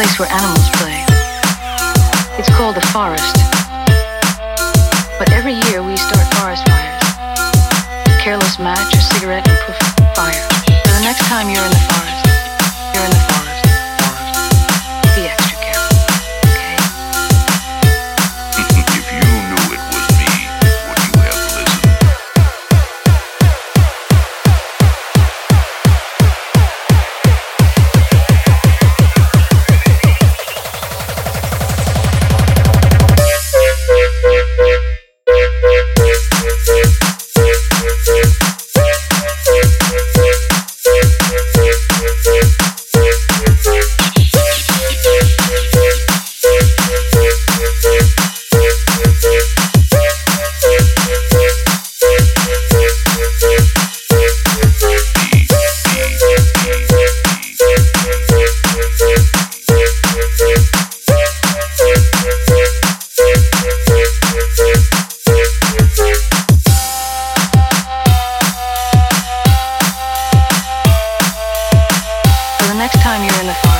place where animals play. It's called the forest. But every year we start forest fires. A careless match, a cigarette, and poof, fire. So the next time you're in the forest, next time you're in the farm.